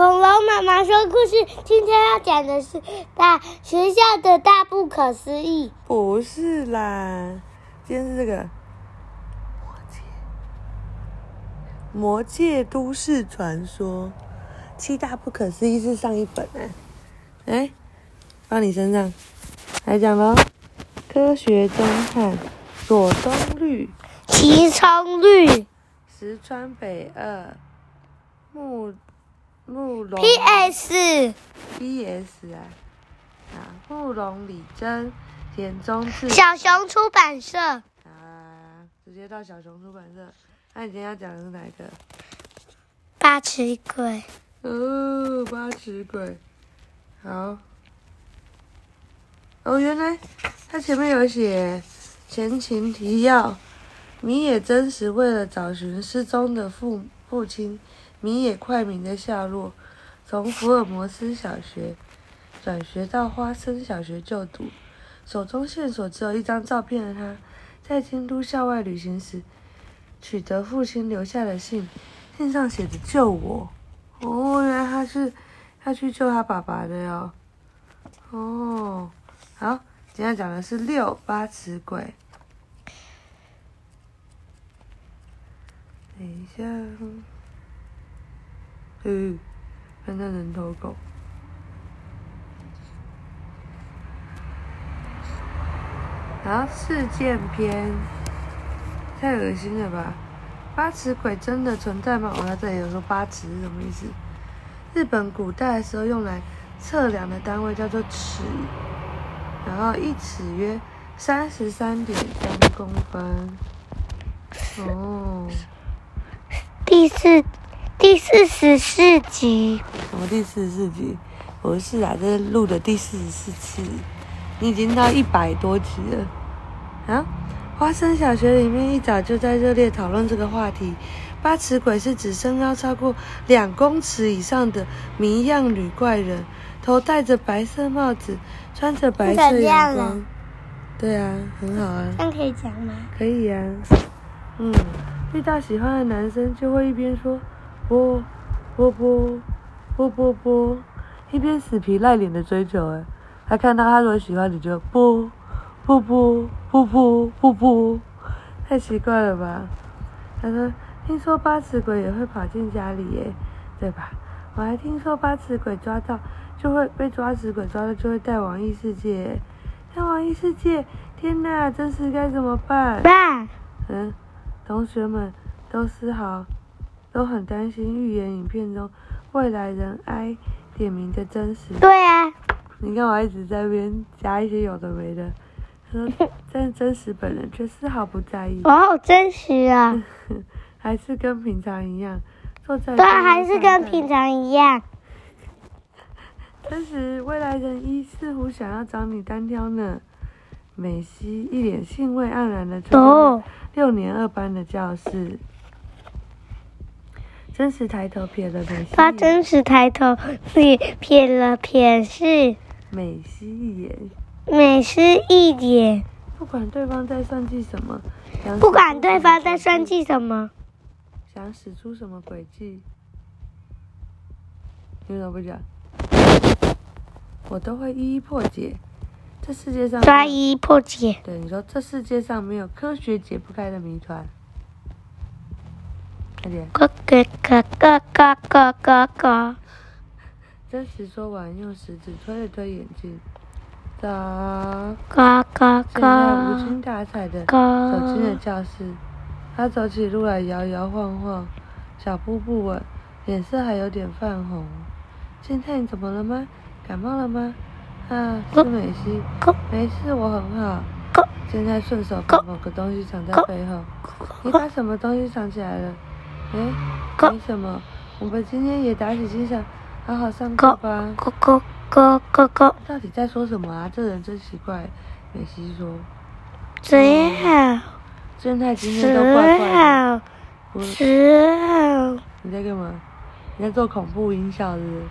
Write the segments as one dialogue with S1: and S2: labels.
S1: 恐龙妈妈说故事，今天要讲的是大学校的大不可思议。
S2: 不是啦，今天是这个。魔界。魔界都市传说。七大不可思议是上一本哎、哎，放你身上。来讲喽。科学侦探左东绿
S1: 齐昌绿
S2: 石川北二。木木龙
S1: P.S.
S2: P.S. 啊啊木龙李真田中次
S1: 小熊出版社
S2: 啊，直接到小熊出版社。那你今天要讲的是哪一个？
S1: 八尺鬼。
S2: 哦，八尺鬼。好。哦，原来它前面有写前情提要：米野真实为了找寻失踪的父父亲米野快明的下落，从福尔摩斯小学转学到花生小学就读。手中线索只有一张照片的他，在京都校外旅行时，取得父亲留下的信，信上写着“救我”。哦，原来他是要去救他爸爸的哟。哦，好，今天讲的是六八尺鬼。等一下，嗯，看他人头狗。好，事件篇，太恶心了吧！八尺鬼真的存在吗？我在这里有说八尺是什么意思？日本古代的时候用来测量的单位叫做尺，然后一尺约三十三点三公分。哦，
S1: 第四第四十四集，
S2: 什么第四十四集？不是啊，这是录的第四十四次，你已经到一百多集了。啊，花生小学里面一早就在热烈讨论这个话题。八尺鬼是指身高超过两公尺以上的谜样女怪人，头戴着白色帽子，穿着白色
S1: 怎样了
S2: 洋装。对啊，很好啊。
S1: 这样可以讲吗？
S2: 可以呀、嗯，遇到喜欢的男生就会一边说波波波波波波，一边死皮赖脸的追求。哎，他看到他如果喜欢你就波波波波波波波，太奇怪了吧？他说，听说八尺鬼也会跑进家里耶，对吧？我还听说八尺鬼抓到就会被抓死鬼抓到就会带往异世界耶，带往异世界，天哪，真是该怎么办？
S1: 爸，
S2: 嗯，同学们都丝毫都很担心预言影片中未来人 I 点名的真实。
S1: 对啊，
S2: 你看我一直在那边加一些有的没的，说 但真实本人却丝毫不在意，
S1: 我好真实啊！
S2: 还是跟平常一样坐在
S1: 对还是跟平常一样。
S2: 真实未来人一似乎想要找你单挑呢。美西一脸兴味盎然的出现
S1: 哦
S2: 六年二班的教室。真实抬头瞥了美希
S1: 他，真实抬头，瞥瞥了瞥是
S2: 美西一眼，
S1: 美西一眼，
S2: 不管对方在算计什么，
S1: 不管对方在算
S2: 计
S1: 计什么。
S2: 想使出什么诡计，你为什么不讲？我都会一一破解。这世界上
S1: 抓一破解，
S2: 对你说，这世界上没有科学解不开的谜团。快点，
S1: 咯咯咯咯咯咯咯咯。
S2: 真实说完，用食指推了推眼镜，早。
S1: 咯咯
S2: 现在无精打采的走进了，教室，他走起路来摇摇晃晃，脚步不稳，脸色还有点泛红。健太，你怎么了吗？感冒了吗？啊，是美希，
S1: 咯
S2: 没事，我很好。
S1: 咯
S2: 健太顺手把某个东西藏在背后，你把什么东西藏起来了？哎，
S1: 咯
S2: 没什么，我们今天也打起精神，好好上课吧。
S1: 咯咯咯咯咯，
S2: 到底在说什么啊？这人真奇怪。美西说，
S1: 最好
S2: 正太今天都怪
S1: 最
S2: 怪的。
S1: 好
S2: 我
S1: 最好，
S2: 你在干嘛？你在做恐怖音效是不是？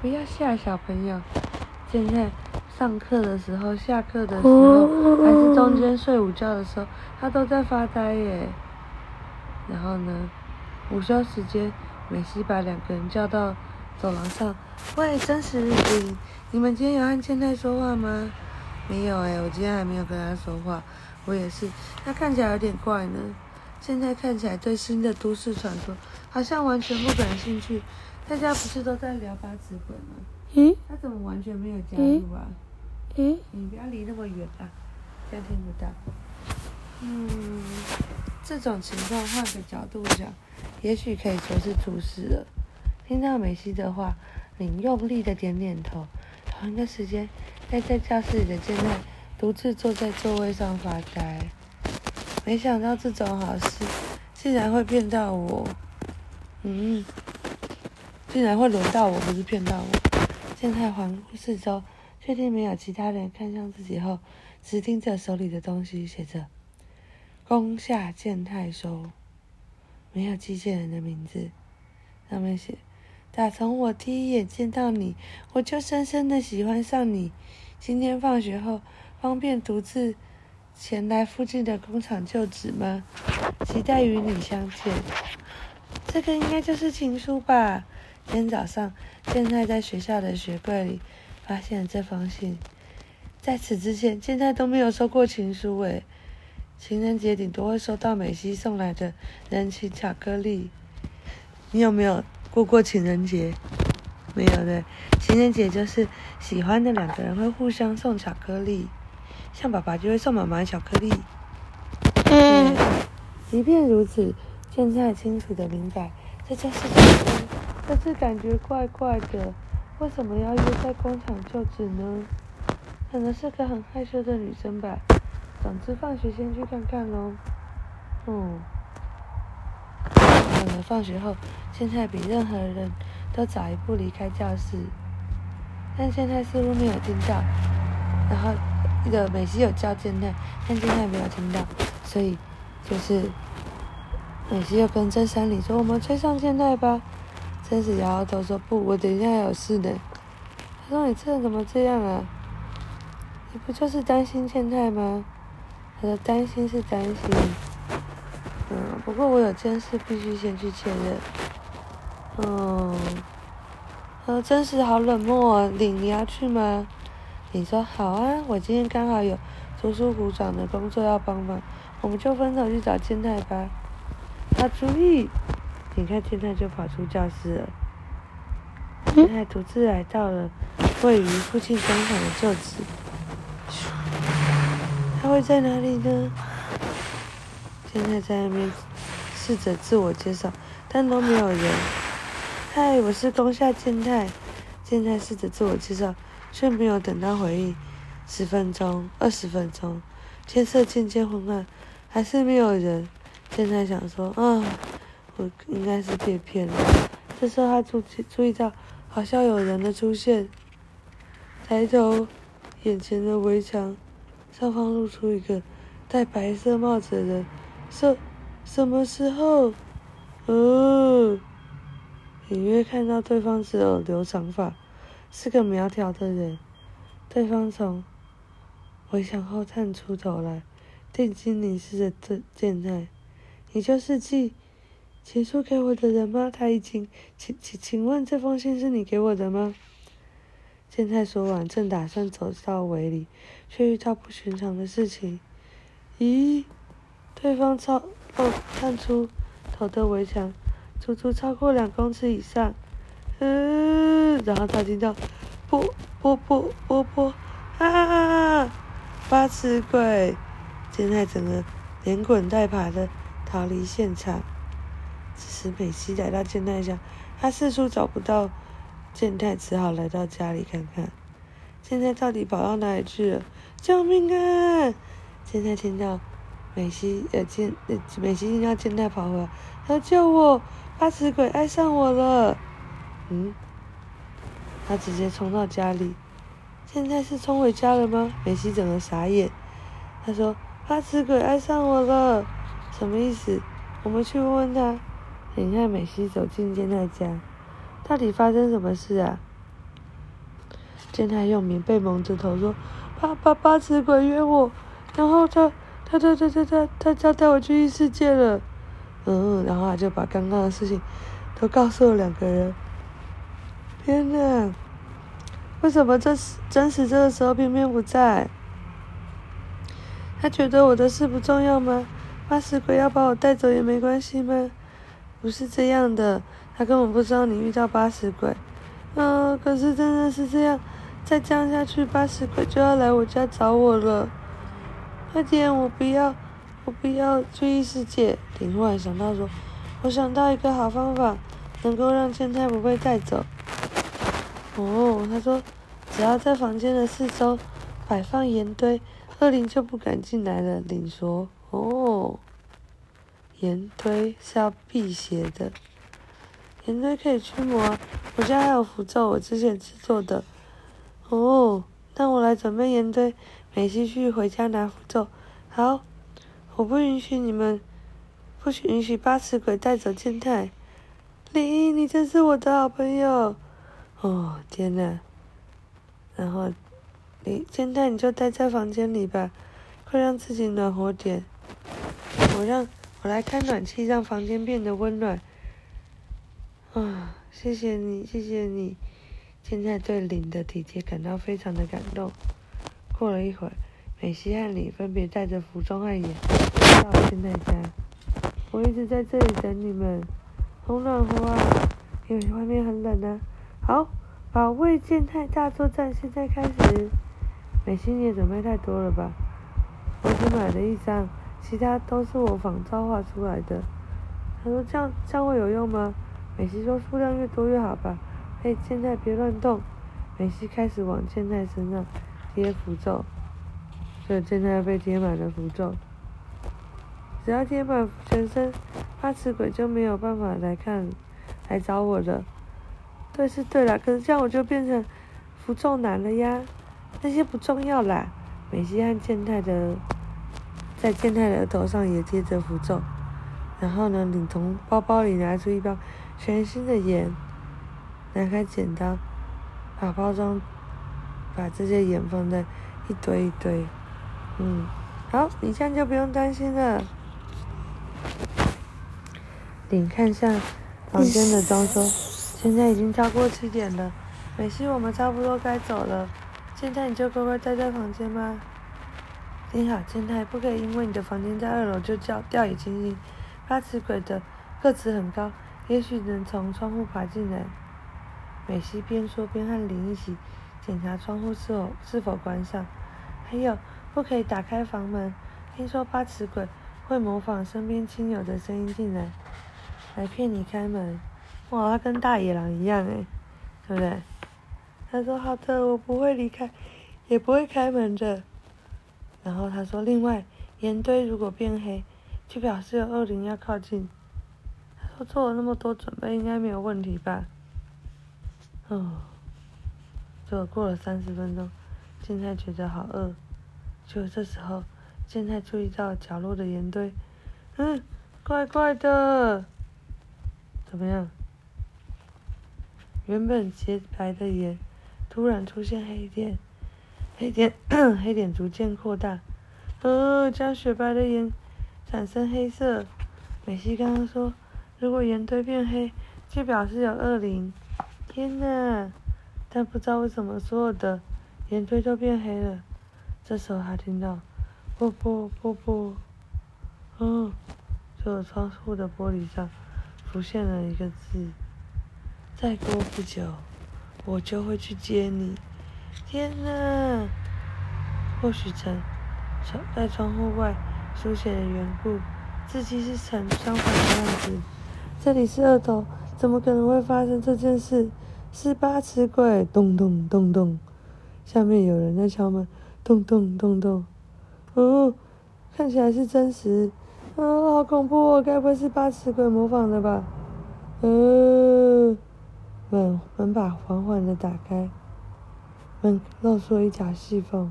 S2: 不要吓小朋友。现在上课的时候、下课的时候，还是中间睡午觉的时候，他都在发呆耶。然后呢，午休时间，美西把两个人叫到走廊上。喂，真实日记，你们今天有和健太说话吗？没有哎，我今天还没有跟他说话。我也是，他看起来有点怪呢。现在看起来对新的都市传说好像完全不感兴趣。大家不是都在聊八尺鬼吗？
S1: 嗯
S2: 他怎么完全没有加入啊？
S1: 嗯，
S2: 你不要离那么远啊，这样听不到。嗯，这种情况换个角度讲，也许可以说是出事了。听到美希的话，你用力的点点头。同一个时间，待在教室里的健太独自坐在座位上发呆。没想到这种好事竟然会骗到我，嗯，竟然会轮到我，不是骗到我。健太环顾四周，确定没有其他人看向自己后，只盯着手里的东西，写着“宫下健太收”，没有寄件人的名字，上面写。打从我第一眼见到你，我就深深的喜欢上你。今天放学后，方便独自前来附近的工厂就职吗？期待与你相见。这个应该就是情书吧？今天早上，健太在学校的雪柜里发现了这封信。在此之前，健太都没有收过情书诶。情人节顶多会收到美希送来的人情巧克力。你有没有？过过情人节，没有的，情人节就是喜欢的两个人会互相送巧克力，像爸爸就会送妈妈巧克力。
S1: 嗯，
S2: 即便如此，现在清楚的明白这就是情书，但是感觉怪怪的，为什么要约在工厂就职呢？可能是个很害羞的女生吧。总之，放学先去看看喽。嗯。可能放学后，现在比任何人都早一步离开教室，但现在似乎没有听到。然后，那个美希有叫健太，但健太没有听到，所以就是美希又跟真山里说：“我们追上健太吧。”真实摇摇头说：“不，我等一下还有事呢。”他说：“你这人怎么这样啊？你不就是担心健太吗？”他的：“担心是担心。”嗯，不过我有件事必须先去确认。嗯，呃，真是好冷漠哦，领你要去吗？你说好啊，我今天刚好有图书股长的工作要帮忙，我们就分头去找健太吧。好主意！你看健太就跑出教室了，健太独自来到了位于附近工厂的就职。会在哪里呢？现在在那边试着自我介绍，但都没有人。嗨，我是宫下健太。健太试着自我介绍，却没有等到回应。十分钟，二十分钟，天色渐渐昏暗，还是没有人。健太想说：“啊，我应该是被骗了。”这时候他注注意到，好像有人的出现。抬头，眼前的围墙上方露出一个戴白色帽子的人。什什么时候？哦，隐约看到对方只有留长发，是个苗条的人。对方从围墙后探出头来，定睛凝视着这健太。你就是寄情书给我的人吗？他已经，请请请问这封信是你给我的吗？健太说完，正打算走到围里，却遇到不寻常的事情。咦？对方超哦，探出头的围墙，足足超过两公尺以上。嗯，然后他听到波波波波波啊！八尺鬼！现在整个连滚带爬的逃离现场。此时美希来到健太家，他四处找不到健太，只好来到家里看看。健太到底跑到哪里去了？救命啊！健太听到。美希呃见呃美希听到健太跑回来，他救我！八尺鬼爱上我了。嗯，他直接冲到家里。现在是冲回家了吗？美希整个傻眼。他说：“八尺鬼爱上我了，什么意思？我们去问问他。”你看，美希走进健太家，到底发生什么事啊？健太用棉被蒙着头说：“八八八尺鬼约我，然后他。”他他他他他他他带我去异世界了，嗯，然后他就把刚刚的事情都告诉了两个人。天哪！为什么这时真实这个时候偏偏不在？他觉得我的事不重要吗？八死鬼要把我带走也没关系吗？不是这样的，他根本不知道你遇到八死鬼。嗯，可是真的是这样，再这样下去，八死鬼就要来我家找我了。快点，我不要，我不要去异世界。林忽然想到说，我想到一个好方法，能够让千太不被带走。哦，他说，只要在房间的四周摆放盐堆。恶灵就不敢进来了。林说：“哦，盐堆是要辟邪的，盐堆可以驱魔。我家还有符咒，我之前制作的。哦，那我来准备盐堆。美西去回家拿符咒。好，我不允许你们，不许允许八尺鬼带走健太。灵，你真是我的好朋友。哦，天呐，然后。”你现在你就待在房间里吧，快让自己暖和点。我让我来开暖气，让房间变得温暖。啊，谢谢你，谢谢你。现在对林的体贴感到非常的感动。过了一会儿，美西和你分别带着服装和眼到现在家。我一直在这里等你们，好暖和啊，因为外面很冷啊。好，保卫健太大作战现在开始。美西，你也准备太多了吧？我只买了一张，其他都是我仿照画出来的。他说：“这样这样会有用吗？”美西说：“数量越多越好吧。”嘿，健太别乱动。美西开始往健太身上贴符咒，所以健太被贴满了符咒。只要贴满全身，八尺鬼就没有办法来看来找我了。对，是对了，可是这样我就变成符咒男了呀。那些不重要啦。美西和健太的，在健太的额头上也贴着符咒。然后呢，你从包包里拿出一包全新的盐，拿开剪刀，把包装，把这些盐放在一堆一堆。嗯，好，你这样就不用担心了。你看下房间的装修：“现在已经超过七点了，美西，我们差不多该走了。”现在你就乖乖待在房间吗？你好，健太，不可以因为你的房间在二楼就叫掉以轻心。八尺鬼的个子很高，也许能从窗户爬进来。美西边说边和林一起检查窗户是否是否关上。还有，不可以打开房门。听说八尺鬼会模仿身边亲友的声音进来，来骗你开门。哇，他跟大野狼一样诶，对不对？他说：“好的，我不会离开，也不会开门的。”然后他说：“另外，盐堆如果变黑，就表示有恶灵要靠近。”：“做了那么多准备，应该没有问题吧？”哦，就过了三十分钟，现在觉得好饿。就这时候，现在注意到角落的盐堆，嗯，怪怪的，怎么样？原本洁白的盐。突然出现黑点，黑点 黑点逐渐扩大，呃，将雪白的盐产生黑色。美西刚刚说，如果盐堆变黑，就表示有恶灵。天呐！但不知道为什么所有的盐堆都变黑了。这时候他听到，啵啵啵啵，哦，就有窗户的玻璃上浮现了一个字。再过不久。我就会去接你。天呐！或许曾在窗户外书写的缘故，字迹是成相反的样子。这里是二头，怎么可能会发生这件事？是八尺鬼！咚咚咚咚，下面有人在敲门。咚咚咚咚。哦，看起来是真实。啊，好恐怖！哦！该不会是八尺鬼模仿的吧？嗯。门门把缓缓的打开，门露出一条细缝，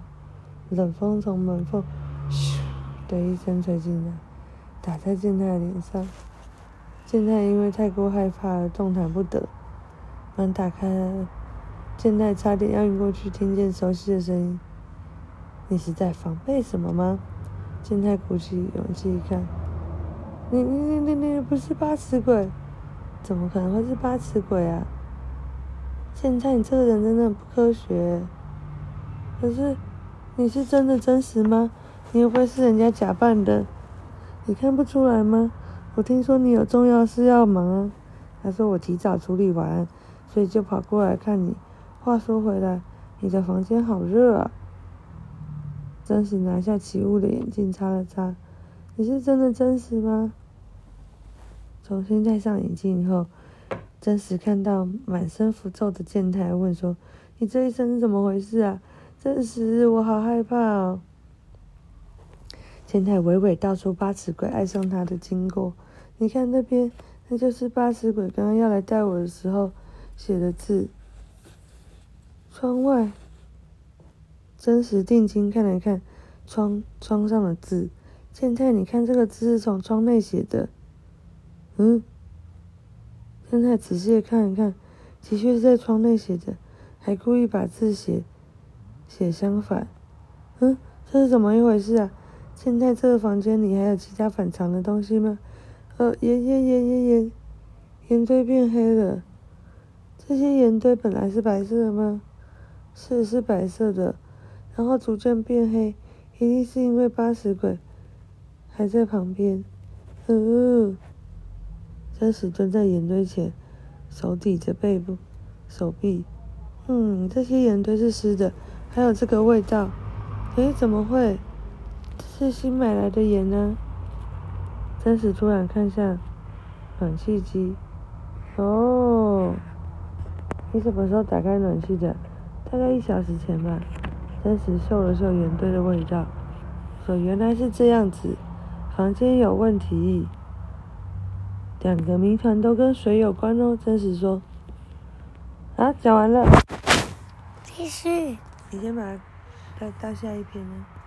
S2: 冷风从门缝咻的一声吹进来，打在健太的脸上。健太因为太过害怕而动弹不得。门打开了，健太差点要晕过去，听见熟悉的声音：“你是在防备什么吗？”健太鼓起勇气一看：“你你你你你不是八尺鬼？”怎么可能会是八尺鬼啊？现在你这个人真的很不科学。可是，你是真的真实吗？你又不会是人家假扮的？你看不出来吗？我听说你有重要事要忙啊。他说我提早处理完，所以就跑过来看你。话说回来，你的房间好热啊。真实拿下起雾的眼镜擦了擦，你是真的真实吗？重新戴上眼镜以后，真实看到满身符咒的健太，问说：“你这一身是怎么回事啊？”真实，我好害怕哦。健太娓娓道出八尺鬼爱上他的经过。你看那边，那就是八尺鬼刚刚要来带我的时候写的字。窗外。真实定睛看了看窗窗上的字，健太，你看这个字是从窗内写的。嗯，健太仔细的看一看，的确是在窗内写的，还故意把字写写相反。嗯，这是怎么一回事啊？现在这个房间里还有其他反常的东西吗？呃，盐盐盐盐盐，盐堆变黑了。这些盐堆本来是白色的吗？是，是白色的。然后逐渐变黑，一定是因为八十鬼还在旁边。呃，真实蹲在盐堆前，手抵着背部、手臂。嗯，这些盐堆是湿的，还有这个味道。诶，怎么会？这是新买来的盐呢？真实突然看向暖气机。哦，你什么时候打开暖气的？大概一小时前吧。真实嗅了嗅原堆的味道，说：“原来是这样子，房间有问题。两个谜团都跟水有关哦。”真实说：“啊，讲完了。”
S1: 继续。
S2: 你先把它到到下一篇呢。